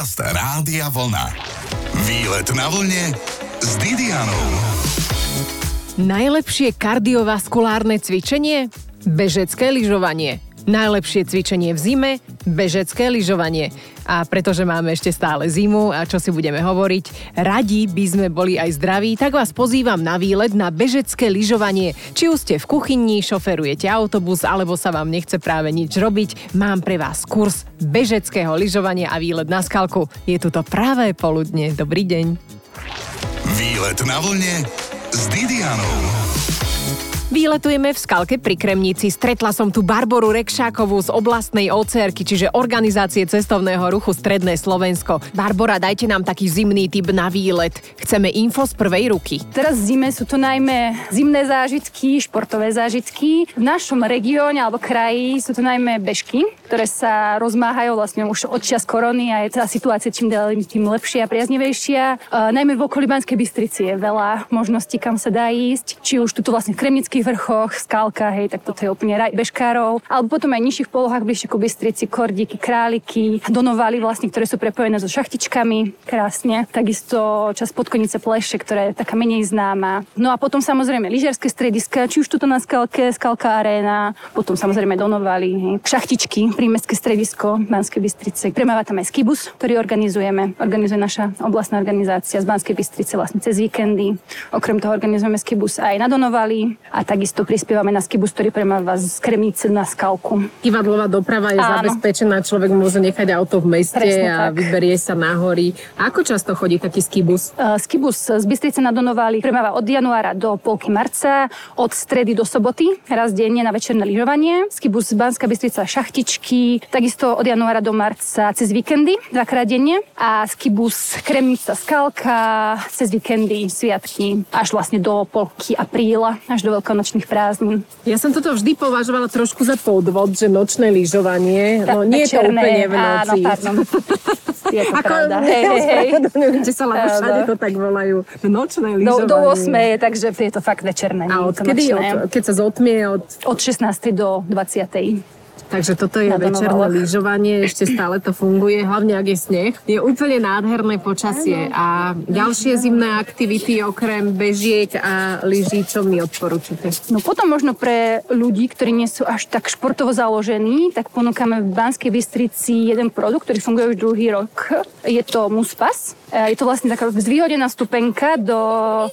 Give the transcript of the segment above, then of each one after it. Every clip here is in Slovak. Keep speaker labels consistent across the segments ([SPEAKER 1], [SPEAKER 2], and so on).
[SPEAKER 1] Podcast Rádia Vlna. Výlet na vlne s Didianou.
[SPEAKER 2] Najlepšie kardiovaskulárne cvičenie? Bežecké lyžovanie. Najlepšie cvičenie v zime? Bežecké lyžovanie. A pretože máme ešte stále zimu a čo si budeme hovoriť, radi by sme boli aj zdraví, tak vás pozývam na výlet na bežecké lyžovanie. Či už ste v kuchyni, šoferujete autobus alebo sa vám nechce práve nič robiť, mám pre vás kurz bežeckého lyžovania a výlet na skalku. Je tu to práve poludne. Dobrý deň.
[SPEAKER 1] Výlet na vlne s Didianou.
[SPEAKER 2] Výletujeme v Skalke pri Kremnici. Stretla som tu Barboru Rekšákovú z oblastnej ocr čiže Organizácie cestovného ruchu Stredné Slovensko. Barbora, dajte nám taký zimný typ na výlet. Chceme info z prvej ruky.
[SPEAKER 3] Teraz v zime sú to najmä zimné zážitky, športové zážitky. V našom regióne alebo kraji sú to najmä bežky, ktoré sa rozmáhajú vlastne už od čas korony a je tá situácia čím ďalej tým lepšia a priaznivejšia. Uh, najmä v okolí Banskej Bystrici je veľa možností, kam sa dá ísť. Či už tuto vlastne v Kremnických vysokých vrchoch, skalka, hej, tak toto je úplne raj bežkárov. Alebo potom aj nižších polohách, bližšie ku Bystrici, kordíky, králiky, donovali vlastne, ktoré sú prepojené so šachtičkami, krásne. Takisto čas podkonice pleše, ktorá je taká menej známa. No a potom samozrejme lyžiarske strediska, či už tuto na skalke, skalka arena, potom samozrejme donovali, hej, šachtičky, prímestské stredisko Banskej Bystrice. Premáva tam aj skibus, ktorý organizujeme. Organizuje naša oblastná organizácia z Banskej Bystrice vlastne cez víkendy. Okrem toho organizujeme skibus aj na Donovali a takisto prispievame na skibus, ktorý premáva z Kremnice na Skalku.
[SPEAKER 2] Kivadlová doprava je Áno. zabezpečená, človek môže nechať auto v meste Presne a tak. vyberie sa na hory. Ako často chodí taký skibus?
[SPEAKER 3] Uh, skibus z Bystrice na Donovali premáva od januára do polky marca, od stredy do soboty, raz denne na večerné lyžovanie. Skibus z Banská Bystrica šachtičky, takisto od januára do marca cez víkendy, dvakrát denne. A skibus Kremnica Skalka cez víkendy, sviatky, až vlastne do polky apríla, až do veľkonočného vianočných prázdnin.
[SPEAKER 2] Ja som toto vždy považovala trošku za podvod, že nočné lyžovanie, no nie je to úplne v noci. Áno, pardon.
[SPEAKER 3] Je to Ako, pravda. Hej, hej, hej.
[SPEAKER 2] sa, lebo všade to tak volajú. Nočné lyžovanie.
[SPEAKER 3] Do, do 8, takže je to fakt večerné.
[SPEAKER 2] A odkedy? Od, keď sa zotmie? Od...
[SPEAKER 3] od 16. do 20.
[SPEAKER 2] Takže toto je večerné lyžovanie, ešte stále to funguje, hlavne ak je sneh. Je úplne nádherné počasie a ďalšie zimné aktivity okrem bežiek a lyží, čo mi odporúčate?
[SPEAKER 3] No potom možno pre ľudí, ktorí nie sú až tak športovo založení, tak ponúkame v Banskej Bystrici jeden produkt, ktorý funguje už druhý rok. Je to Muspas. E, je to vlastne taká zvýhodená stupenka do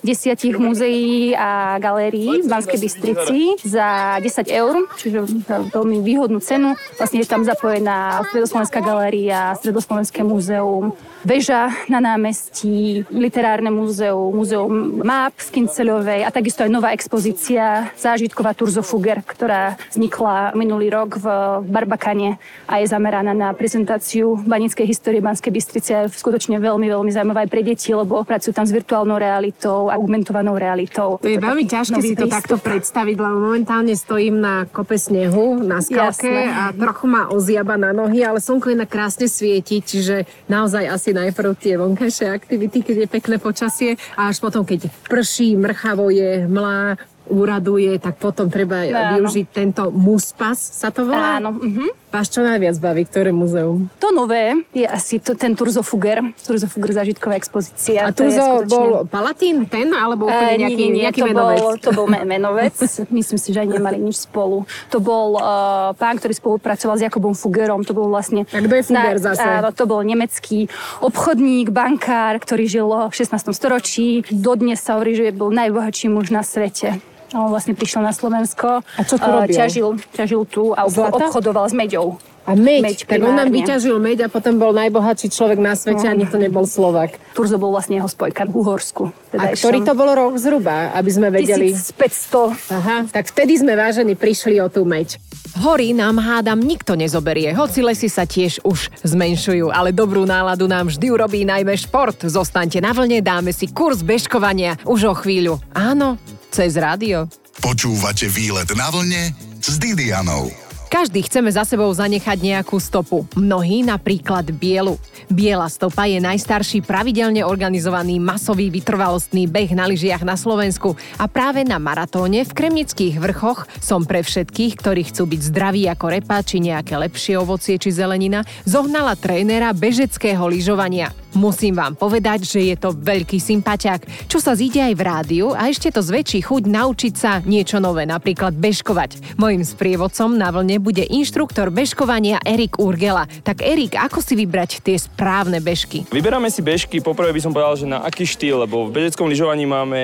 [SPEAKER 3] desiatich múzeí a galérií v Banskej Bystrici za 10 eur, čiže veľmi výhodnú cenu. Vlastne je tam zapojená Stredoslovenská galéria, Stredoslovenské múzeum, väža na námestí, literárne múzeum, múzeum map v Kinceľovej a takisto aj nová expozícia zážitková Turzo Fugger, ktorá vznikla minulý rok v Barbakane a je zameraná na prezentáciu banickej histórie Banskej Bystrice. Je skutočne veľmi, veľmi zaujímavá aj pre deti, lebo pracujú tam s virtuálnou realitou a augmentovanou realitou.
[SPEAKER 2] To je veľmi ťažké si to prístup. takto predstaviť, lebo momentálne stojím na kope snehu, na skalke Jasné. a trochu ma oziaba na nohy, ale slnko na krásne svieti, čiže naozaj asi najprv tie vonkajšie aktivity, keď je pekné počasie a až potom, keď prší, mrchavo je, mlá, úraduje, tak potom treba Áno. využiť tento muspas, sa to volá?
[SPEAKER 3] Áno. Uh-huh.
[SPEAKER 2] Vás čo najviac baví, ktoré muzeum?
[SPEAKER 3] To nové je asi to, ten Turzo Fugger, Turzo Fugger zážitková expozícia.
[SPEAKER 2] A Turzo skutočne... bol Palatín ten, alebo úplne nejaký, nie, nie, nejaký
[SPEAKER 3] to
[SPEAKER 2] menovec?
[SPEAKER 3] Bol, to bol menovec, myslím si, že aj nemali nič spolu. To bol uh, pán, ktorý spolupracoval s Jakobom Fuggerom, to bol vlastne...
[SPEAKER 2] A kto je Fugger na, zase? Áno,
[SPEAKER 3] to bol nemecký obchodník, bankár, ktorý žil v 16. storočí. Dodnes sa hovorí, že bol najbohatší muž na svete. On vlastne prišiel na Slovensko.
[SPEAKER 2] A čo tu robil?
[SPEAKER 3] Ťažil, ťažil tu a Zlata? obchodoval s meďou.
[SPEAKER 2] A meď, meď tak on nám vyťažil meď a potom bol najbohatší človek na svete no. a nikto nebol Slovak.
[SPEAKER 3] Turzo bol vlastne jeho spojka v Uhorsku.
[SPEAKER 2] Teda a ktorý to bol rok zhruba, aby sme vedeli?
[SPEAKER 3] 1500.
[SPEAKER 2] Aha, tak vtedy sme vážení prišli o tú meď. Hory nám hádam nikto nezoberie, hoci lesy sa tiež už zmenšujú, ale dobrú náladu nám vždy urobí najmä šport. Zostaňte na vlne, dáme si kurz bežkovania už o chvíľu. Áno, cez rádio.
[SPEAKER 1] Počúvate výlet na vlne s Didianou.
[SPEAKER 2] Každý chceme za sebou zanechať nejakú stopu. Mnohí napríklad bielu. Biela stopa je najstarší pravidelne organizovaný masový vytrvalostný beh na lyžiach na Slovensku a práve na maratóne v Kremnických vrchoch som pre všetkých, ktorí chcú byť zdraví ako repa či nejaké lepšie ovocie či zelenina, zohnala trénera bežeckého lyžovania. Musím vám povedať, že je to veľký sympatiak, čo sa zíde aj v rádiu a ešte to zväčší chuť naučiť sa niečo nové, napríklad bežkovať. Mojím sprievodcom na vlne bude inštruktor bežkovania Erik Urgela. Tak Erik, ako si vybrať tie správne bežky?
[SPEAKER 4] Vyberáme si bežky, poprvé by som povedal, že na aký štýl, lebo v bežeckom lyžovaní máme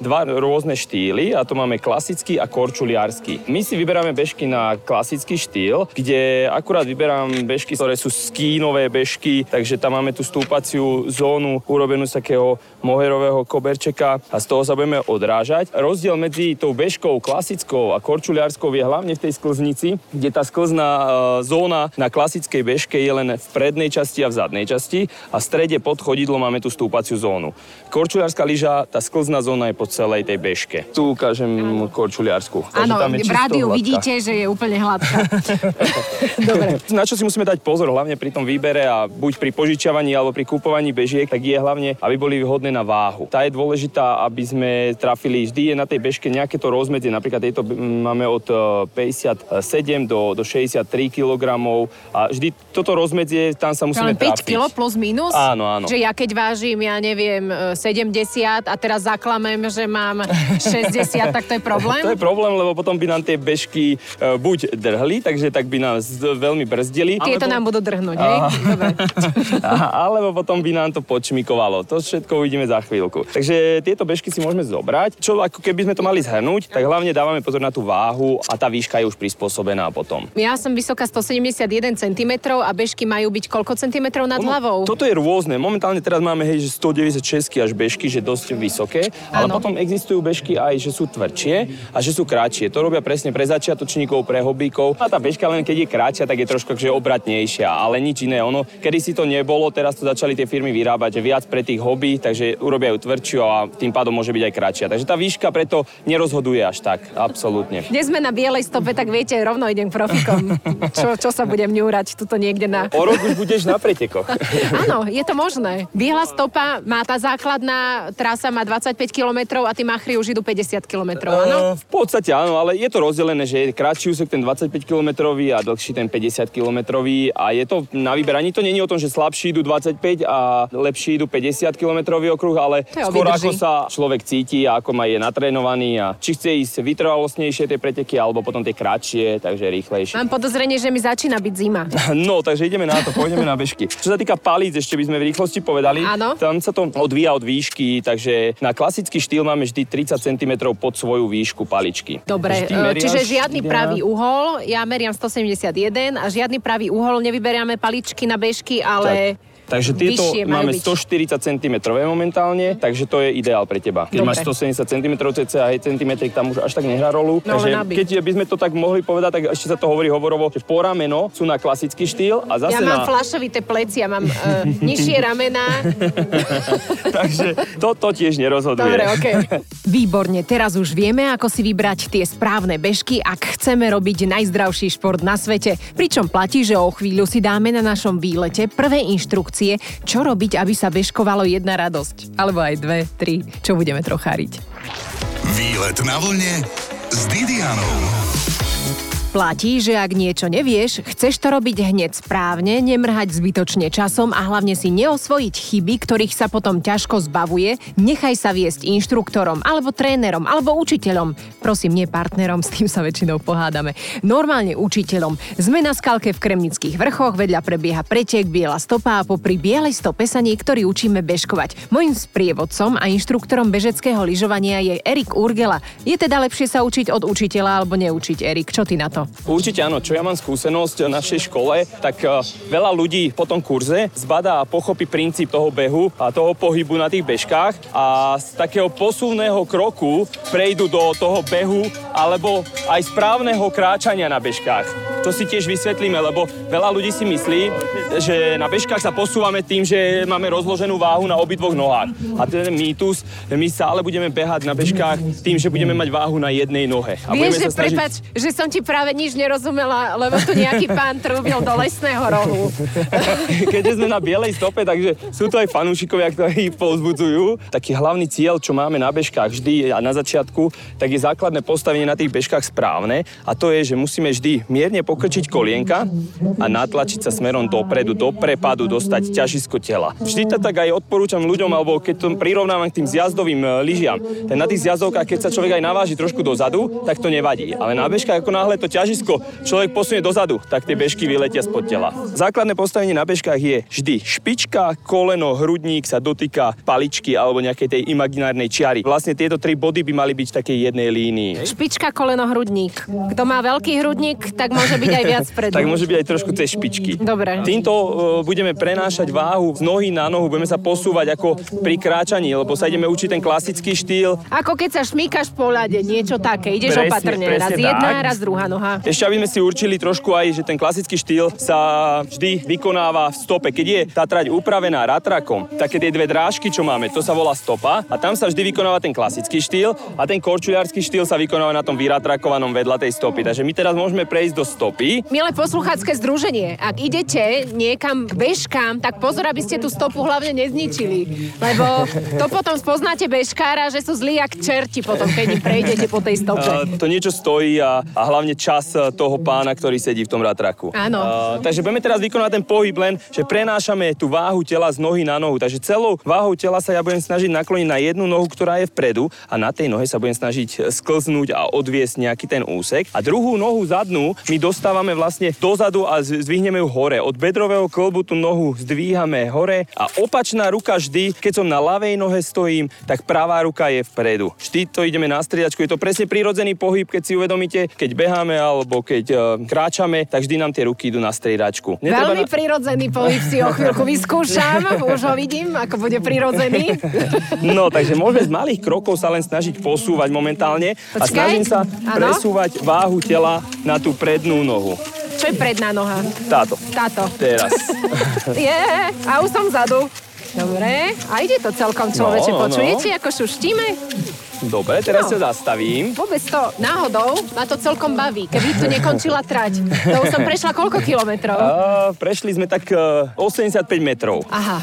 [SPEAKER 4] dva rôzne štýly a to máme klasický a korčuliársky. My si vyberáme bežky na klasický štýl, kde akurát vyberám bežky, ktoré sú skínové bežky, takže tam máme tú stúpaciu zónu urobenú z takého moherového koberčeka a z toho sa budeme odrážať. Rozdiel medzi tou bežkou klasickou a korčuliarskou je hlavne v tej sklznici, kde tá sklzná e, zóna na klasickej bežke je len v prednej časti a v zadnej časti a v strede pod chodidlo máme tú stúpaciu zónu. Korčuliarská lyža, tá sklzná zóna je po celej tej bežke. Tu ukážem korčuliarsku.
[SPEAKER 2] Áno, v rádiu hladká. vidíte, že je úplne hladká.
[SPEAKER 4] Dobre. Na čo si musíme dať pozor, hlavne pri tom výbere a buď pri požičiavaní alebo pri kupovaní bežiek, tak je hlavne, aby boli vhodné na váhu. Tá je dôležitá, aby sme trafili, vždy je na tej bežke nejaké to rozmedzie, napríklad tejto máme od 57 e, do, do 63 kg a vždy toto rozmedzie, tam sa musíme 5 trafiť.
[SPEAKER 2] 5 kg plus minus?
[SPEAKER 4] Áno, áno.
[SPEAKER 2] Že ja keď vážim, ja neviem, 70 e, a teraz zaklamem, že mám 60, tak to je problém?
[SPEAKER 4] to je problém, lebo potom by nám tie bežky e, buď drhli, takže tak by nás veľmi brzdili.
[SPEAKER 2] Tieto alebo... nám budú drhnúť, hej? Dobre.
[SPEAKER 4] alebo potom by nám to počmikovalo. To všetko uvidíme za chvíľku. Takže tieto bežky si môžeme zobrať. Čo ako keby sme to mali zhrnúť, tak hlavne dávame pozor na tú váhu a tá výška je už prispôsobená potom.
[SPEAKER 2] Ja som vysoká 171 cm a bežky majú byť koľko centimetrov nad ono, hlavou?
[SPEAKER 4] Toto je rôzne. Momentálne teraz máme hej, že 196 až bežky, že dosť vysoké, ale ano. potom existujú bežky aj, že sú tvrdšie a že sú kratšie. To robia presne pre začiatočníkov, pre hobíkov. A tá bežka len keď je kratšia, tak je trošku že obratnejšia, ale nič iné. Ono, kedy si to nebolo, teraz to začali tie firmy vyrábať že viac pre tých hobby, takže urobia ju tvrdšiu a tým pádom môže byť aj kratšia. Takže tá výška preto nerozhoduje až tak, absolútne.
[SPEAKER 2] Dnes sme na bielej stope, tak viete, rovno idem k profikom. Čo, čo sa budem ňúrať tuto niekde na...
[SPEAKER 4] O rok už budeš na pretekoch.
[SPEAKER 2] Áno, je to možné. Biela stopa má tá základná trasa má 25 km a tí machry už idú 50 km, áno?
[SPEAKER 4] Uh, v podstate áno, ale je to rozdelené, že je kratší úsek ten 25 km a dlhší ten 50 km a je to na vyberaní. To je o tom, že slabší idú 25 a lepší idú 50 km okruh, ale skôr ako sa človek cíti a ako má je natrénovaný a či chce ísť vytrvalostnejšie tie preteky alebo potom tie kratšie, takže rýchlejšie.
[SPEAKER 2] Mám podozrenie, že mi začína byť zima.
[SPEAKER 4] No, takže ideme na to, pôjdeme na bežky. Čo sa týka palíc, ešte by sme v rýchlosti povedali.
[SPEAKER 2] Áno.
[SPEAKER 4] Tam sa to odvíja od výšky, takže na klasický štýl máme vždy 30 cm pod svoju výšku paličky.
[SPEAKER 2] Dobre, meriaš, čiže žiadny ja... pravý uhol, ja meriam 171 a žiadny pravý uhol, nevyberiame paličky na bežky, ale... Tak
[SPEAKER 4] Takže tieto máme 140 cm momentálne, takže to je ideál pre teba. Keď Dobre. máš 170 cm cca, aj centimetrik tam už až tak nehrá rolu.
[SPEAKER 2] No,
[SPEAKER 4] takže keď by sme to tak mohli povedať, tak ešte sa to hovorí hovorovo, že po rameno sú na klasický štýl a zase
[SPEAKER 2] Ja mám
[SPEAKER 4] na...
[SPEAKER 2] flašovité pleci, ja mám uh, nižšie ramená.
[SPEAKER 4] takže to, to tiež nerozhoduje.
[SPEAKER 2] Dobre, okay. Výborne, teraz už vieme, ako si vybrať tie správne bežky, ak chceme robiť najzdravší šport na svete. Pričom platí, že o chvíľu si dáme na našom výlete prvé inštrukcie inštrukcie, čo robiť, aby sa bežkovalo jedna radosť. Alebo aj dve, tri, čo budeme trocháriť.
[SPEAKER 1] Výlet na vlne s Didianou.
[SPEAKER 2] Platí, že ak niečo nevieš, chceš to robiť hneď správne, nemrhať zbytočne časom a hlavne si neosvojiť chyby, ktorých sa potom ťažko zbavuje, nechaj sa viesť inštruktorom, alebo trénerom, alebo učiteľom. Prosím, nie partnerom, s tým sa väčšinou pohádame. Normálne učiteľom. Sme na skalke v Kremnických vrchoch, vedľa prebieha pretek Biela stopa a popri Bielej stope sa niektorí učíme bežkovať. Mojím sprievodcom a inštruktorom bežeckého lyžovania je Erik Urgela. Je teda lepšie sa učiť od učiteľa alebo neučiť, Erik? Čo ty na to?
[SPEAKER 4] Určite áno, čo ja mám skúsenosť v našej škole, tak uh, veľa ľudí po tom kurze zbadá a pochopí princíp toho behu a toho pohybu na tých bežkách a z takého posuvného kroku prejdú do toho behu alebo aj správneho kráčania na bežkách. To si tiež vysvetlíme, lebo veľa ľudí si myslí, že na bežkách sa posúvame tým, že máme rozloženú váhu na obidvoch nohách. A ten mýtus, my stále budeme behať na bežkách tým, že budeme mať váhu na jednej nohe. A
[SPEAKER 2] Vieš, že
[SPEAKER 4] sa snažiť...
[SPEAKER 2] prepač, že som ti práve nič nerozumela, lebo tu nejaký pán trúbil do lesného rohu.
[SPEAKER 4] Keďže sme na bielej stope, takže sú to aj fanúšikovia, ktorí povzbudzujú. Taký hlavný cieľ, čo máme na bežkách vždy a na začiatku, tak je základné postavenie na tých bežkách správne a to je, že musíme vždy mierne pokrčiť kolienka a natlačiť sa smerom dopredu, do prepadu, dostať ťažisko tela. Vždy to tak aj odporúčam ľuďom, alebo keď to prirovnávam k tým zjazdovým e, lyžiam. Na tých zjazdovkách, keď sa človek aj naváži trošku dozadu, tak to nevadí. Ale na bežkách, ako náhle to ťažisko človek posunie dozadu, tak tie bežky vyletia spod tela. Základné postavenie na bežkách je vždy špička, koleno, hrudník sa dotýka paličky alebo nejakej tej imaginárnej čiary. Vlastne tieto tri body by mali byť v takej jednej línii.
[SPEAKER 2] Špička, koleno, hrudník. Kto má veľký hrudník, tak môže byť aj viac vpredu.
[SPEAKER 4] Tak môže byť aj trošku cez špičky.
[SPEAKER 2] Dobre.
[SPEAKER 4] Týmto e, budeme prenášať váhu z nohy na nohu, budeme sa posúvať ako pri kráčaní, lebo sa ideme učiť ten klasický štýl.
[SPEAKER 2] Ako keď sa šmíkaš po ľade, niečo také. Ideš
[SPEAKER 4] Presne,
[SPEAKER 2] opatrne.
[SPEAKER 4] presne
[SPEAKER 2] raz jedna,
[SPEAKER 4] tak.
[SPEAKER 2] raz druhá noha.
[SPEAKER 4] Ešte aby sme si určili trošku aj, že ten klasický štýl sa vždy vykonáva v stope. Keď je tá trať upravená ratrakom, také tie dve drážky, čo máme, to sa volá stopa a tam sa vždy vykonáva ten klasický štýl a ten korčuliarský štýl sa vykonáva na tom vyratrakovanom vedľa tej stopy. Takže my teraz môžeme prejsť do stopy.
[SPEAKER 2] Milé posluchácké združenie, ak idete niekam k bežkám, tak pozor, aby ste tú stopu hlavne nezničili. Lebo to potom spoznáte bežkára, že sú zlí jak čerti potom, keď prejdete po tej stope.
[SPEAKER 4] A to niečo stojí a, a hlavne čas e, toho pána, ktorý sedí v tom ratraku.
[SPEAKER 2] Áno.
[SPEAKER 4] A, takže budeme teraz vykonať ten pohyb len, že prenášame tú váhu tela z nohy na nohu. Takže celou váhou tela sa ja budem snažiť nakloniť na jednu nohu, ktorá je vpredu a na tej nohe sa budem snažiť sklznúť a odviesť nejaký ten úsek. A druhú nohu zadnú my dostávame vlastne dozadu a zdvihneme ju hore. Od bedrového klbu tú nohu zdvíhame hore a opačná ruka vždy, keď som na ľavej nohe stojím, tak pravá ruka je vpredu. Vždy to ideme na striedačku. Je to presne prirodzený pohyb, keď si uvedomíte, keď beháme alebo keď uh, kráčame, tak vždy nám tie ruky idú na striedačku.
[SPEAKER 2] Veľmi prirodzený pohyb si o chvíľku vyskúšam. Už ho vidím, ako bude prirodzený.
[SPEAKER 4] No, takže môžeme z malých krokov sa len snažiť posúvať momentálne a
[SPEAKER 2] Počkaj.
[SPEAKER 4] snažím sa
[SPEAKER 2] Áno.
[SPEAKER 4] presúvať váhu tela na tú prednú nohu.
[SPEAKER 2] Čo je predná noha?
[SPEAKER 4] Táto.
[SPEAKER 2] Táto.
[SPEAKER 4] Teraz.
[SPEAKER 2] Je, a už som vzadu. Dobre, a ide to celkom človeče.
[SPEAKER 4] No, no.
[SPEAKER 2] Počujete, ako šuštíme?
[SPEAKER 4] Dobre, teraz
[SPEAKER 2] No.
[SPEAKER 4] zastavím.
[SPEAKER 2] Vôbec to náhodou ma to celkom baví. Keby tu nekončila trať, to už som prešla koľko kilometrov?
[SPEAKER 4] A prešli sme tak e, 85 metrov.
[SPEAKER 2] Aha,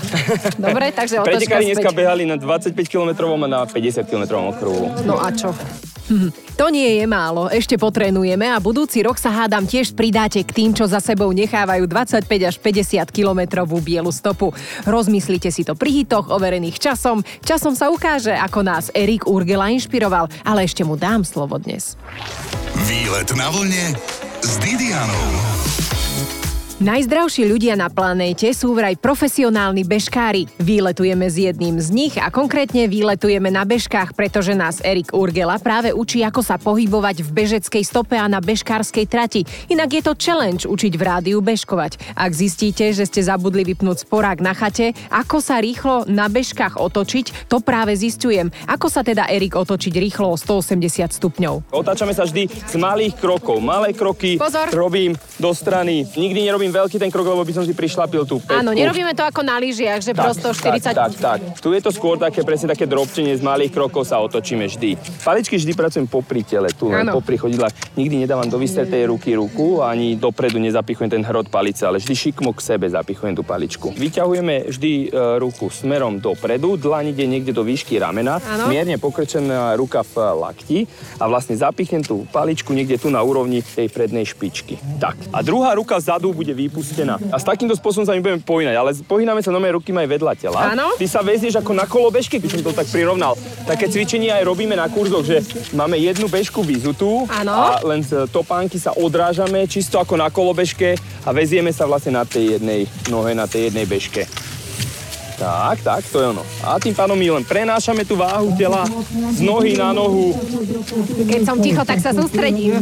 [SPEAKER 2] dobre, takže otočka
[SPEAKER 4] Pretekári dneska behali na 25 km a na 50 km okruhu.
[SPEAKER 2] No a čo? Hm, To nie je málo, ešte potrenujeme a budúci rok sa hádam tiež pridáte k tým, čo za sebou nechávajú 25 až 50 kilometrovú bielu stopu. Rozmyslite si to pri hitoch overených časom. Časom sa ukáže, ako nás Erik Urgela inšpiroval, ale ešte mu dám slovo dnes.
[SPEAKER 1] Výlet na vlne s Didianou.
[SPEAKER 2] Najzdravší ľudia na planéte sú vraj profesionálni bežkári. Výletujeme s jedným z nich a konkrétne výletujeme na bežkách, pretože nás Erik Urgela práve učí, ako sa pohybovať v bežeckej stope a na bežkárskej trati. Inak je to challenge učiť v rádiu bežkovať. Ak zistíte, že ste zabudli vypnúť sporák na chate, ako sa rýchlo na bežkách otočiť, to práve zistujem. Ako sa teda Erik otočiť rýchlo o 180 stupňov?
[SPEAKER 4] Otáčame sa vždy z malých krokov. Malé kroky
[SPEAKER 2] Pozor.
[SPEAKER 4] robím do strany. Nikdy nerobím veľký ten krok, lebo by som si prišlapil tú pätku.
[SPEAKER 2] Áno, nerobíme to ako na lyžiach, že prosto 40...
[SPEAKER 4] Tak, tak, tak. Tu je to skôr také, presne také drobčenie, z malých krokov sa otočíme vždy. Paličky vždy pracujem popri tele, tu len
[SPEAKER 2] Áno.
[SPEAKER 4] popri chodidlách. Nikdy nedávam do vystretej ruky ruku, ani dopredu nezapichujem ten hrot palice, ale vždy šikmo k sebe zapichujem tú paličku. Vyťahujeme vždy e, ruku smerom dopredu, dlaň ide niekde do výšky ramena,
[SPEAKER 2] Áno.
[SPEAKER 4] mierne pokrčená ruka v lakti a vlastne zapichnem tú paličku niekde tu na úrovni tej prednej špičky. Tak. A druhá ruka vzadu bude vypustená. A s takýmto spôsobom sa my budeme pohynať, ale pohyname sa nové ruky aj vedľa tela.
[SPEAKER 2] Áno.
[SPEAKER 4] Ty sa vezieš ako na kolobežke, keď som to tak prirovnal. Také cvičenie aj robíme na kurzoch, že máme jednu bežku vyzutú
[SPEAKER 2] Áno.
[SPEAKER 4] a len z topánky sa odrážame čisto ako na kolobežke a vezieme sa vlastne na tej jednej nohe, na tej jednej bežke. Tak, tak, to je ono. A tým pádom my len prenášame tú váhu tela z nohy na nohu.
[SPEAKER 2] Keď som ticho, tak sa sústredím.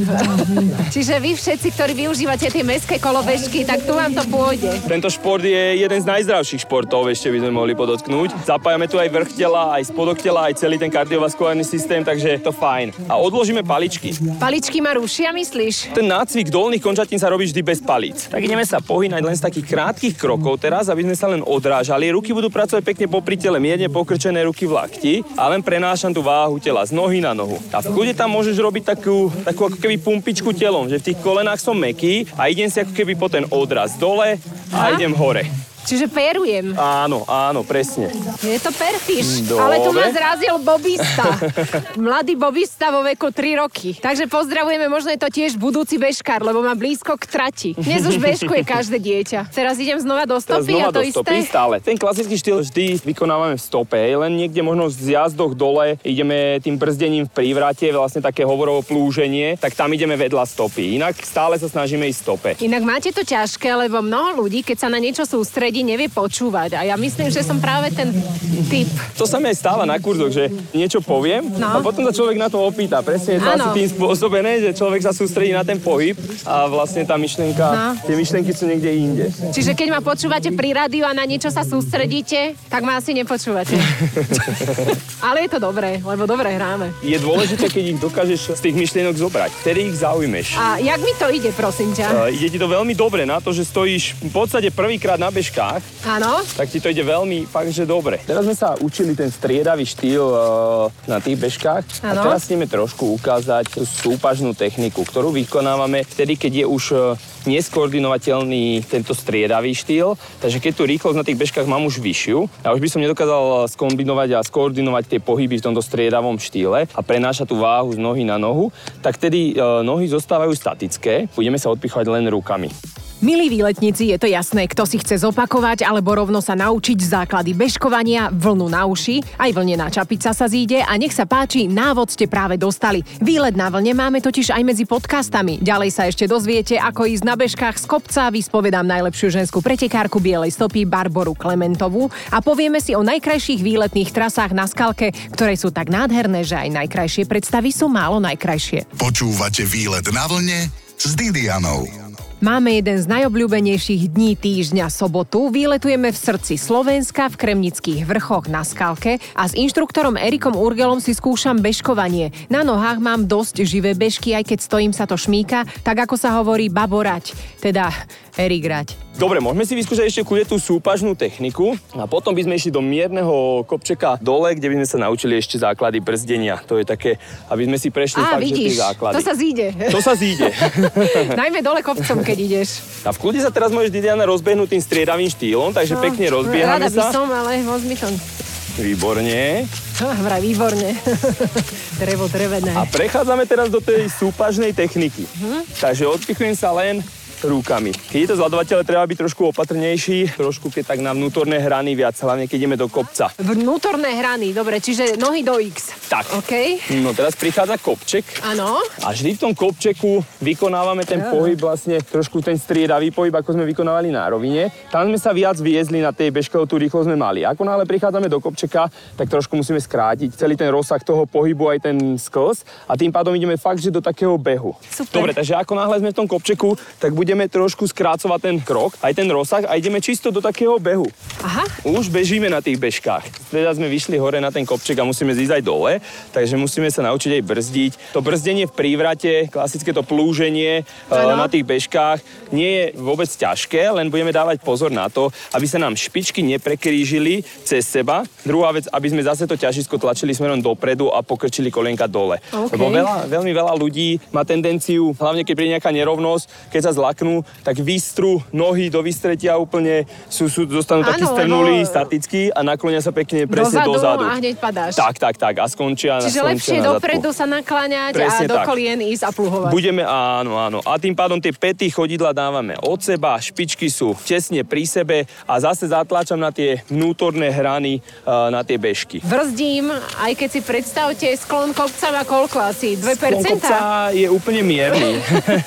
[SPEAKER 2] Čiže vy všetci, ktorí využívate tie mestské kolobežky, tak tu vám to pôjde.
[SPEAKER 4] Tento šport je jeden z najzdravších športov, ešte by sme mohli podotknúť. Zapájame tu aj vrch tela, aj spodok tela, aj celý ten kardiovaskulárny systém, takže je to fajn. A odložíme paličky.
[SPEAKER 2] Paličky ma rušia, myslíš?
[SPEAKER 4] Ten nácvik dolných končatín sa robí vždy bez palíc. Tak ideme sa pohynať len z takých krátkých krokov teraz, aby sme sa len odrážali. Ruky budú pracovať pekne popri tele, mierne pokrčené ruky v lakti a len prenášam tú váhu tela z nohy na nohu. A v kľude tam môžeš robiť takú, takú ako keby pumpičku telom, že v tých kolenách som meký a idem si ako keby po ten odraz dole a
[SPEAKER 2] Aha.
[SPEAKER 4] idem hore.
[SPEAKER 2] Čiže perujem.
[SPEAKER 4] Áno, áno, presne.
[SPEAKER 2] Je to perfiš,
[SPEAKER 4] Dobre.
[SPEAKER 2] ale tu ma zrazil bobista. Mladý bobista vo veku 3 roky. Takže pozdravujeme, možno je to tiež budúci bežkár, lebo má blízko k trati. Dnes už bežkuje každé dieťa. Teraz idem znova do stopy
[SPEAKER 4] znova
[SPEAKER 2] a to
[SPEAKER 4] do stopy,
[SPEAKER 2] isté.
[SPEAKER 4] stále. Ten klasický štýl vždy vykonávame v stope, len niekde možno z jazdoch dole ideme tým brzdením v prívrate, vlastne také hovorovo plúženie, tak tam ideme vedľa stopy. Inak stále sa snažíme ísť stope.
[SPEAKER 2] Inak máte to ťažké, lebo mnoho ľudí, keď sa na niečo sústredí, nevie počúvať. A ja myslím, že som práve ten typ.
[SPEAKER 4] To sa mi aj stáva na kurzoch, že niečo poviem
[SPEAKER 2] No.
[SPEAKER 4] a potom sa človek na to opýta. Presne je to
[SPEAKER 2] Áno.
[SPEAKER 4] asi tým spôsobené, že človek sa sústredí na ten pohyb a vlastne tá myšlienka,
[SPEAKER 2] No.
[SPEAKER 4] tie myšlienky sú niekde inde.
[SPEAKER 2] Čiže keď ma počúvate pri rádiu a na niečo sa sústredíte, tak ma asi nepočúvate. Ale je to dobré, lebo dobre hráme.
[SPEAKER 4] Je dôležité, keď ich dokážeš z tých myšlienok zobrať. Vtedy ich zaujmeš.
[SPEAKER 2] A jak mi to ide, prosím ťa?
[SPEAKER 4] Uh, ide ti to veľmi dobre na to, že stojíš v podstate prvýkrát na bežkách,
[SPEAKER 2] Áno?
[SPEAKER 4] tak ti to ide veľmi fakt, že dobre. Teraz sme sa učili ten striedavý štýl uh, na tých bežkách a teraz ideme trošku ukázať súpažnú techniku, ktorú vykonávame vtedy, keď je už uh, neskoordinovateľný tento striedavý štýl. Takže keď tú rýchlosť na tých bežkách mám už vyššiu a už by som nedokázal skombinovať a skoordinovať tie pohyby v tomto striedavom štýle a prenášať tú váhu z nohy na nohu, tak tedy nohy zostávajú statické, budeme sa odpichovať len rukami.
[SPEAKER 2] Milí výletníci, je to jasné, kto si chce zopakovať alebo rovno sa naučiť základy bežkovania, vlnu na uši, aj vlnená čapica sa zíde a nech sa páči, návod ste práve dostali. Výlet na vlne máme totiž aj medzi podcastami. Ďalej sa ešte dozviete, ako ísť na bežkách z kopca, vyspovedám najlepšiu ženskú pretekárku Bielej stopy Barboru Klementovú a povieme si o najkrajších výletných trasách na skalke, ktoré sú tak nádherné, že aj najkrajšie predstavy sú málo najkrajšie.
[SPEAKER 1] Počúvate výlet na vlne s Didianou.
[SPEAKER 2] Máme jeden z najobľúbenejších dní týždňa sobotu. Výletujeme v srdci Slovenska v Kremnických vrchoch na Skalke a s inštruktorom Erikom Urgelom si skúšam bežkovanie. Na nohách mám dosť živé bežky, aj keď stojím sa to šmíka, tak ako sa hovorí baborať, teda Erik rať.
[SPEAKER 4] Dobre, môžeme si vyskúšať ešte kľude tú súpažnú techniku a potom by sme išli do mierneho kopčeka dole, kde by sme sa naučili ešte základy brzdenia. To je také, aby sme si prešli
[SPEAKER 2] Á,
[SPEAKER 4] fakt, že tie
[SPEAKER 2] vidíš,
[SPEAKER 4] základy.
[SPEAKER 2] to sa zíde.
[SPEAKER 4] To sa zíde.
[SPEAKER 2] Najmä dole kopcom, keď ideš.
[SPEAKER 4] A v kľude sa teraz môžeš, Didiana, rozbehnúť tým striedavým štýlom, takže pekne rozbiehame
[SPEAKER 2] No, Rada by
[SPEAKER 4] sa.
[SPEAKER 2] som, ale moc mi to...
[SPEAKER 4] Výborne.
[SPEAKER 2] Ah, vraj, výborne. Drevo drevené.
[SPEAKER 4] A prechádzame teraz do tej súpažnej techniky.
[SPEAKER 2] Mhm.
[SPEAKER 4] Takže odpichujem sa len rukami. Keď je to zľadovateľ, treba byť trošku opatrnejší, trošku keď tak na vnútorné hrany viac, hlavne keď ideme do kopca.
[SPEAKER 2] Vnútorné hrany, dobre, čiže nohy do X.
[SPEAKER 4] Tak.
[SPEAKER 2] OK,
[SPEAKER 4] No teraz prichádza kopček.
[SPEAKER 2] áno.
[SPEAKER 4] A vždy v tom kopčeku vykonávame ten pohyb, vlastne trošku ten striedavý pohyb, ako sme vykonávali na rovine. Tam sme sa viac viezli na tej bežke, tú rýchlo sme mali. Ako náhle prichádzame do kopčeka, tak trošku musíme skrátiť celý ten rozsah toho pohybu, aj ten sklz a tým pádom ideme fakt, že do takého behu.
[SPEAKER 2] Super.
[SPEAKER 4] Dobre, takže ako náhle sme v tom kopčeku, tak budeme trošku skrácovať ten krok, aj ten rozsah a ideme čisto do takého behu.
[SPEAKER 2] Aha,
[SPEAKER 4] Už bežíme na tých bežkách. Teda sme vyšli hore na ten kopček a musíme zísť aj dole, takže musíme sa naučiť aj brzdiť. To brzdenie v prívrate, klasické to plúženie e,
[SPEAKER 2] Áno.
[SPEAKER 4] na tých bežkách nie je vôbec ťažké, len budeme dávať pozor na to, aby sa nám špičky neprekrížili cez seba. Druhá vec, aby sme zase to ťažisko tlačili smerom dopredu a pokrčili kolienka dole.
[SPEAKER 2] OK.
[SPEAKER 4] Lebo veľa, veľmi veľa ľudí má tendenciu, hlavne keď príde nejaká nerovnosť, keď sa zlaknú, tak vystrú nohy do vystretia úplne, sú, sú, zostanú takí
[SPEAKER 2] Áno,
[SPEAKER 4] strnulí,
[SPEAKER 2] lebo-
[SPEAKER 4] statickí a naklonia sa pekne presne
[SPEAKER 2] Dozadu
[SPEAKER 4] dozadu.
[SPEAKER 2] a hneď padáš.
[SPEAKER 4] Tak, tak, tak. A skon, skončia
[SPEAKER 2] Čiže
[SPEAKER 4] na,
[SPEAKER 2] lepšie dopredu sa nakláňať
[SPEAKER 4] Presne
[SPEAKER 2] a do
[SPEAKER 4] tak.
[SPEAKER 2] kolien ísť a pluhovať.
[SPEAKER 4] Budeme, áno, áno. A tým pádom tie pety chodidla dávame od seba, špičky sú tesne pri sebe a zase zatláčam na tie vnútorné hrany, na tie bežky.
[SPEAKER 2] Brzdím, aj keď si predstavte, sklon kopca má koľko asi? 2%?
[SPEAKER 4] Sklon kopca je úplne mierny.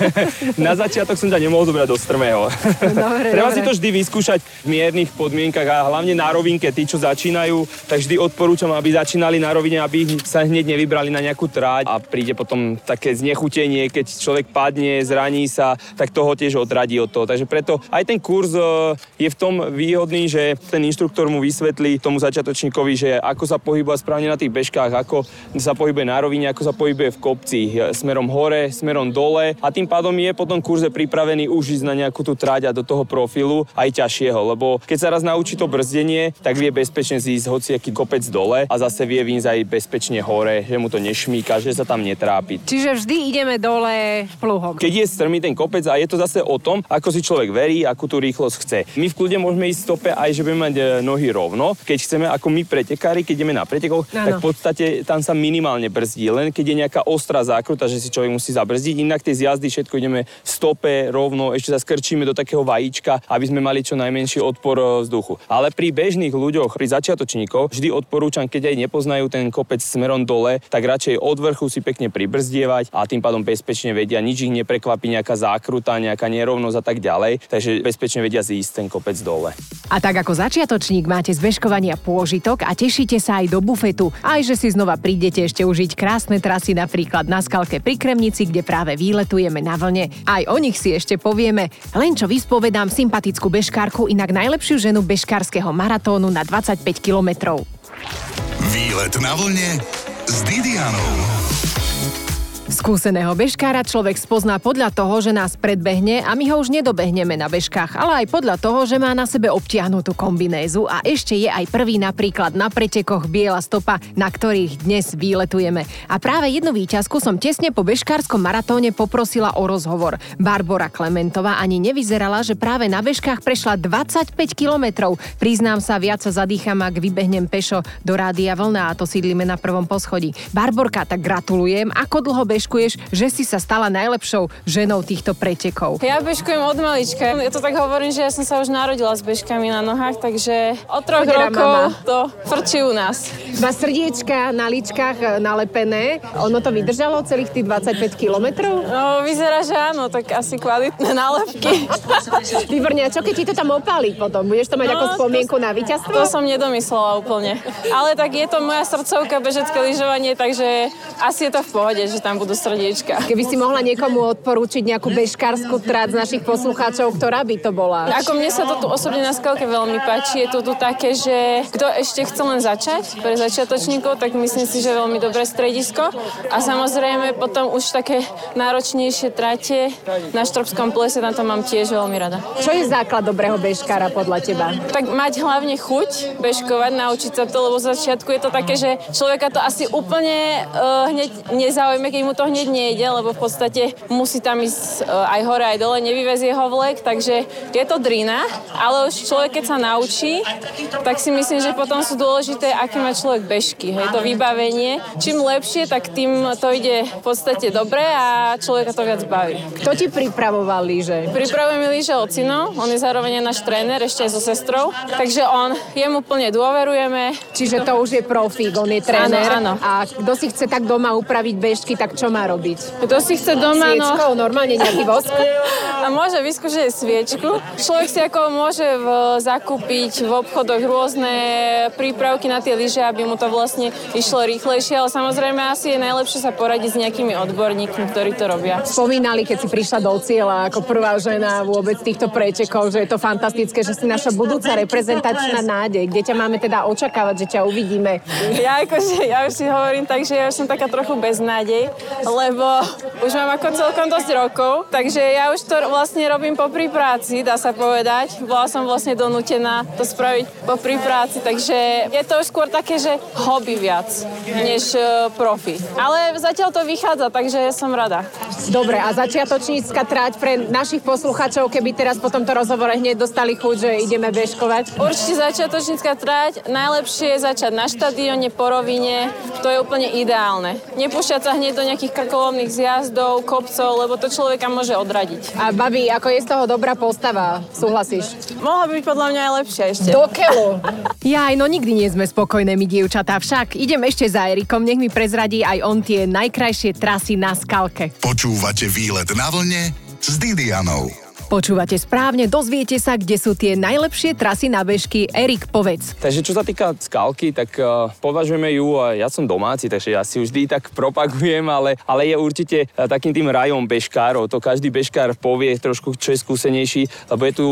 [SPEAKER 4] na začiatok som ťa nemohol zobrať do strmého.
[SPEAKER 2] Dobre,
[SPEAKER 4] Treba
[SPEAKER 2] dobre.
[SPEAKER 4] si to vždy vyskúšať v miernych podmienkach a hlavne na rovinke, tí, čo začínajú, tak vždy odporúčam, aby začínali na rovine, aby sa hneď nevybrali na nejakú tráť a príde potom také znechutenie, keď človek padne, zraní sa, tak toho tiež odradí od toho. Takže preto aj ten kurz e, je v tom výhodný, že ten inštruktor mu vysvetlí tomu začiatočníkovi, že ako sa pohybuje správne na tých bežkách, ako sa pohybuje na rovine, ako sa pohybuje v kopci, e, smerom hore, smerom dole a tým pádom je po tom kurze pripravený už ísť na nejakú tú tráť a do toho profilu aj ťažšieho, lebo keď sa raz naučí to brzdenie, tak vie bezpečne zísť hociaký kopec dole a zase vie výjsť aj bezpečne hore, že mu to nešmíka, že sa tam netrápi.
[SPEAKER 2] Čiže vždy ideme dole pluhom.
[SPEAKER 4] Keď je strmý ten kopec a je to zase o tom, ako si človek verí, akú tú rýchlosť chce. My v kľude môžeme ísť stope aj, že budeme mať e, nohy rovno. Keď chceme, ako my pretekári, keď ideme na pretekoch,
[SPEAKER 2] Áno.
[SPEAKER 4] tak v podstate tam sa minimálne brzdí. Len keď je nejaká ostrá zákruta, že si človek musí zabrzdiť. Inak tie z jazdy všetko ideme v stope rovno, ešte sa skrčíme do takého vajíčka, aby sme mali čo najmenší odpor e, vzduchu. Ale pri bežných ľuďoch, pri začiatočníkoch, vždy odporúčam, keď aj nepoznajú ten kopec smerom dole, tak radšej od vrchu si pekne pribrzdievať a tým pádom bezpečne vedia, nič ich neprekvapí nejaká zákruta, nejaká nerovnosť a tak ďalej, takže bezpečne vedia zísť ten kopec dole.
[SPEAKER 2] A tak ako začiatočník máte z bežkovania pôžitok a tešíte sa aj do bufetu. Aj že si znova prídete ešte užiť krásne trasy napríklad na skalke pri Kremnici, kde práve výletujeme na vlne. Aj o nich si ešte povieme. Len čo vyspovedám sympatickú bežkárku, inak najlepšiu ženu bežkárskeho maratónu na 25 kilometrov.
[SPEAKER 1] Výlet na vlne s Didianou.
[SPEAKER 2] Skúseného bežkára človek spozná podľa toho, že nás predbehne a my ho už nedobehneme na bežkách, ale aj podľa toho, že má na sebe obtiahnutú kombinézu a ešte je aj prvý napríklad na pretekoch biela stopa, na ktorých dnes výletujeme. A práve jednu výťazku som tesne po bežkárskom maratóne poprosila o rozhovor. Barbara Klementová ani nevyzerala, že práve na bežkách prešla 25 kilometrov. Priznám sa, viac sa zadýcham, ak vybehnem pešo do Rádia Vlna a to sídlime na prvom poschodí. Barborka, tak gratulujem. Ako dlho bežkuješ, že si sa stala najlepšou ženou týchto pretekov?
[SPEAKER 5] Ja bežkujem od malička. Ja to tak hovorím, že ja som sa už narodila s bežkami na nohách, takže od troch
[SPEAKER 2] Chodila
[SPEAKER 5] rokov
[SPEAKER 2] mama.
[SPEAKER 5] to frčí u nás.
[SPEAKER 2] Má srdiečka na ličkách e, nalepené. Ono to vydržalo celých tých 25 kilometrov?
[SPEAKER 5] No, vyzerá, že áno, tak asi kvalitné nálepky.
[SPEAKER 2] Výborne, a čo keď ti to tam opálí potom? Budeš to mať
[SPEAKER 5] No,
[SPEAKER 2] ako spomienku na víťazstvo?
[SPEAKER 5] To som nedomyslela úplne. Ale tak je to moja srdcovka, bežecké lyžovanie, takže asi je to v pohode, že tam budú srdiečka.
[SPEAKER 2] Keby si mohla niekomu odporúčiť nejakú bežkárskú trať z našich poslucháčov, ktorá by to bola?
[SPEAKER 5] Ako mne sa to tu osobne na skalke veľmi páči, je to tu také, že kto ešte chce len začať pre začiatočníkov, tak myslím si, že veľmi dobré stredisko. A samozrejme potom už také náročnejšie trate na Štrbskom plese, tam to mám tiež veľmi rada.
[SPEAKER 2] Čo je základ dobrého bežkára podľa teba?
[SPEAKER 5] Tak mať hlavne chuť bežkovať, naučiť sa to, lebo z začiatku je to také, že človeka to asi úplne uh, hneď nezaujme, keď mu to hneď nejde, lebo v podstate musí tam ísť uh, aj hore, aj dole, nevyvezie ho vlek, takže je to drina, ale už človek, keď sa naučí, tak si myslím, že potom sú dôležité, aké má človek bežky, hej, to vybavenie. Čím lepšie, tak tým to ide v podstate dobre a človeka to viac baví.
[SPEAKER 2] Kto ti pripravoval lyže?
[SPEAKER 5] Pripravuje mi lyže ocino, on je zároveň náš tréner, ešte aj so sestrou, takže on, jemu plne dôverujeme.
[SPEAKER 2] Čiže to už je profík, on je tréner.
[SPEAKER 5] Áno, áno.
[SPEAKER 2] A kto si chce tak doma upraviť bežky, tak čo má robiť?
[SPEAKER 5] Kto si chce doma, no,
[SPEAKER 2] Sviečkou, normálne nejaký vosk?
[SPEAKER 5] a môže vyskúšať sviečku. Človek si ako môže v, zakúpiť v obchodoch rôzne prípravky na tie lyže, aby mu to vlastne išlo rýchlejšie, ale samozrejme asi je najlepšie sa poradiť s nejakými odborníkmi, ktorí to robia.
[SPEAKER 2] Spomínali, keď si prišla do cieľa ako prvá žena vôbec týchto pretekov, že je to fantastické, že si naša budúca reprezentačná nádej, kde ťa máme teda očakávať, že ťa uvidíme.
[SPEAKER 5] Ja akože, ja už si hovorím tak, že ja už som taká trochu bez nádej, lebo už mám ako celkom dosť rokov, takže ja už to vlastne robím po práci, dá sa povedať. Bola som vlastne donútená to spraviť po práci, takže je to už skôr také, že hobby viac, než uh, profi. Ale zatiaľ to vychádza, takže som rada.
[SPEAKER 2] Dobre, a začiatočnícka trať pre našich poslucháčov, keby teraz po tomto rozhovore hneď dostali chuť, že ideme bežkovať?
[SPEAKER 5] Určite začiatočnícka trať. Najlepšie je začať na štadióne, po rovine. To je úplne ideálne. Nepúšťať sa hneď do nejakých krkolovných zjazdov, kopcov, lebo to človeka môže odradiť.
[SPEAKER 2] A babi, ako je z toho dobrá postava, súhlasíš?
[SPEAKER 5] Mohla by byť podľa mňa aj lepšia ešte.
[SPEAKER 2] Do keľu. Ja aj no nikdy nie sme spokojné my dievčatá, však idem ešte za Erikom, nech mi prezradí aj on tie najkrajšie trasy na skalke.
[SPEAKER 1] Počúvate výlet na vlne s Didianou.
[SPEAKER 2] Počúvate správne, dozviete sa, kde sú tie najlepšie trasy na bežky. Erik, povedz.
[SPEAKER 4] Takže čo sa týka skalky, tak uh, považujeme ju, a ja som domáci, takže ja si vždy tak propagujem, ale, ale je určite uh, takým tým rajom bežkárov. To každý bežkár povie trošku, čo je skúsenejší, lebo je tu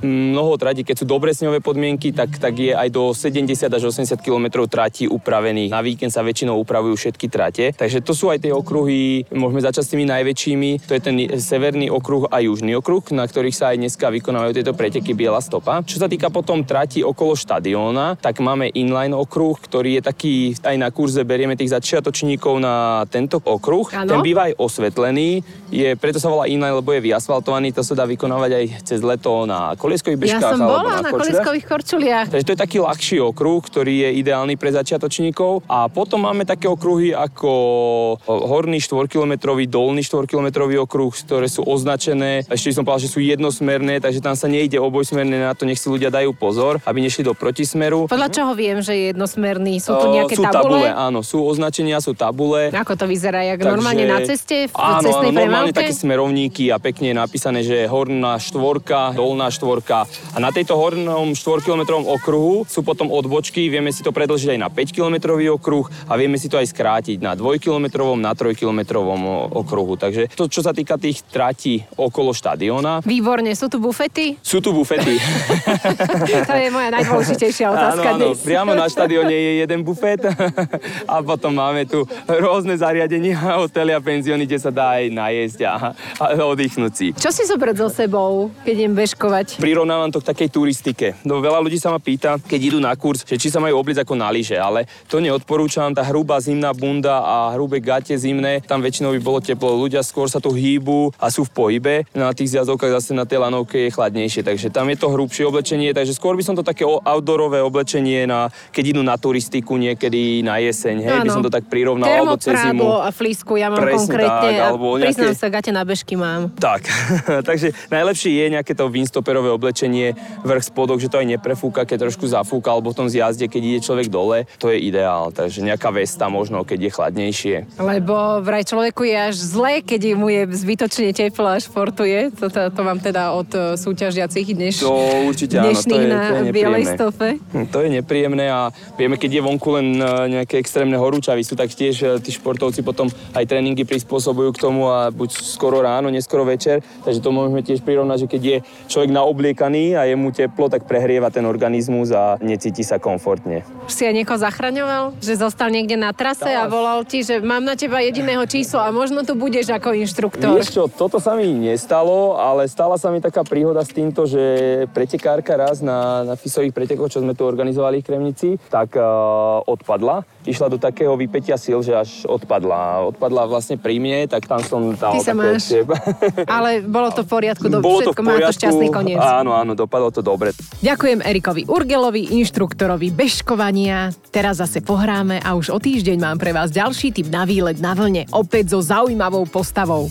[SPEAKER 4] mnoho tratí, keď sú dobre sňové podmienky, tak, tak je aj do 70 až 80 km trati upravený. Na víkend sa väčšinou upravujú všetky trate, takže to sú aj tie okruhy, môžeme začať s tými najväčšími, to je ten severný okruh a južný okruh na ktorých sa aj dneska vykonávajú tieto preteky Biela stopa. Čo sa týka potom trati okolo štadióna, tak máme inline okruh, ktorý je taký, aj na kurze berieme tých začiatočníkov na tento okruh. Ano? Ten býva aj osvetlený, je, preto sa volá inline, lebo je vyasfaltovaný, to sa dá vykonávať aj cez leto na kolieskových bežkách.
[SPEAKER 2] Ja som bola na, na kolieskových korčuliach.
[SPEAKER 4] Takže to je taký ľahší okruh, ktorý je ideálny pre začiatočníkov. A potom máme také okruhy ako horný 4-kilometrový, dolný 4-kilometrový okruh, ktoré sú označené. Ešte som povedal, že sú jednosmerné, takže tam sa nejde obojsmerné, na to nech si ľudia dajú pozor, aby nešli do protismeru.
[SPEAKER 2] Podľa čoho viem, že je jednosmerný? Sú tu nejaké sú
[SPEAKER 4] tabule? tabule? Áno, sú označenia, sú tabule.
[SPEAKER 2] Ako to vyzerá? Jak takže... normálne na ceste? V áno, cestnej
[SPEAKER 4] áno, normálne také smerovníky a pekne je napísané, že horná štvorka, dolná štvorka. A na tejto hornom 4-kilometrovom okruhu sú potom odbočky, vieme si to predlžiť aj na 5-kilometrový okruh a vieme si to aj skrátiť na 2-kilometrovom, na 3-kilometrovom okruhu. Takže to, čo sa týka tých tratí okolo štadióna,
[SPEAKER 2] Áno. Výborne, sú tu bufety?
[SPEAKER 4] Sú tu bufety.
[SPEAKER 2] to je moja najdôležitejšia otázka áno, áno,
[SPEAKER 4] dnes. Priamo na štadióne je jeden bufet a potom máme tu rôzne zariadenia, hotely a penzióny, kde sa dá aj najesť a, a oddychnúť si.
[SPEAKER 2] Čo si zobrať so sebou, keď idem bežkovať?
[SPEAKER 4] Prirovnávam to k takej turistike. No, veľa ľudí sa ma pýta, keď idú na kurz, že či sa majú obliť ako na lyže, ale to neodporúčam. Tá hrubá zimná bunda a hrubé gate zimné, tam väčšinou by bolo teplo. Ľudia skôr sa tu hýbu a sú v pohybe. Na tých zjazdov lanovkách zase na tej lanovke je chladnejšie, takže tam je to hrubšie oblečenie, takže skôr by som to také outdoorové oblečenie, na, keď idú na turistiku niekedy na jeseň, hej, ano. by som to tak prirovnal, alebo cez zimu.
[SPEAKER 2] a flísku, ja mám Presne konkrétne tak, alebo nejaké... priznám sa, gate na bežky mám.
[SPEAKER 4] Tak, takže najlepšie je nejaké to windstopperové oblečenie, vrch spodok, že to aj neprefúka, keď trošku zafúka, alebo v tom zjazde, keď ide človek dole, to je ideál, takže nejaká vesta možno, keď je chladnejšie.
[SPEAKER 2] Lebo vraj človeku je až zle, keď mu je zbytočne teplo a športuje, toto to mám teda od e, súťažiacich dneš,
[SPEAKER 4] to určite, áno, to je,
[SPEAKER 2] na
[SPEAKER 4] to je
[SPEAKER 2] bielej stofe.
[SPEAKER 4] Hm, to je nepríjemné a vieme, keď je vonku len e, nejaké extrémne horúčavy, sú tak tiež e, tí športovci potom aj tréningy prispôsobujú k tomu a buď skoro ráno, neskoro večer, takže to môžeme tiež prirovnať, že keď je človek naobliekaný a je mu teplo, tak prehrieva ten organizmus a necíti sa komfortne.
[SPEAKER 2] Si aj niekoho zachraňoval? Že zostal niekde na trase tá. a volal ti, že mám na teba jediného číslo a možno tu budeš ako inštruktor.
[SPEAKER 4] Vieš čo, toto sa mi nestalo, ale ale stala sa mi taká príhoda s týmto, že pretekárka raz na, na FISových pretekoch, čo sme tu organizovali v Kremnici, tak uh, odpadla. Išla do takého vypetia síl, že až odpadla. Odpadla vlastne pri mne, tak tam som dal
[SPEAKER 2] Ty sa máš. ale bolo to v poriadku, do, bolo všetko to v poriadku, má to šťastný koniec.
[SPEAKER 4] Áno, áno, dopadlo to dobre.
[SPEAKER 2] Ďakujem Erikovi Urgelovi, inštruktorovi bežkovania. Teraz zase pohráme a už o týždeň mám pre vás ďalší tip na výlet na vlne. Opäť so zaujímavou postavou.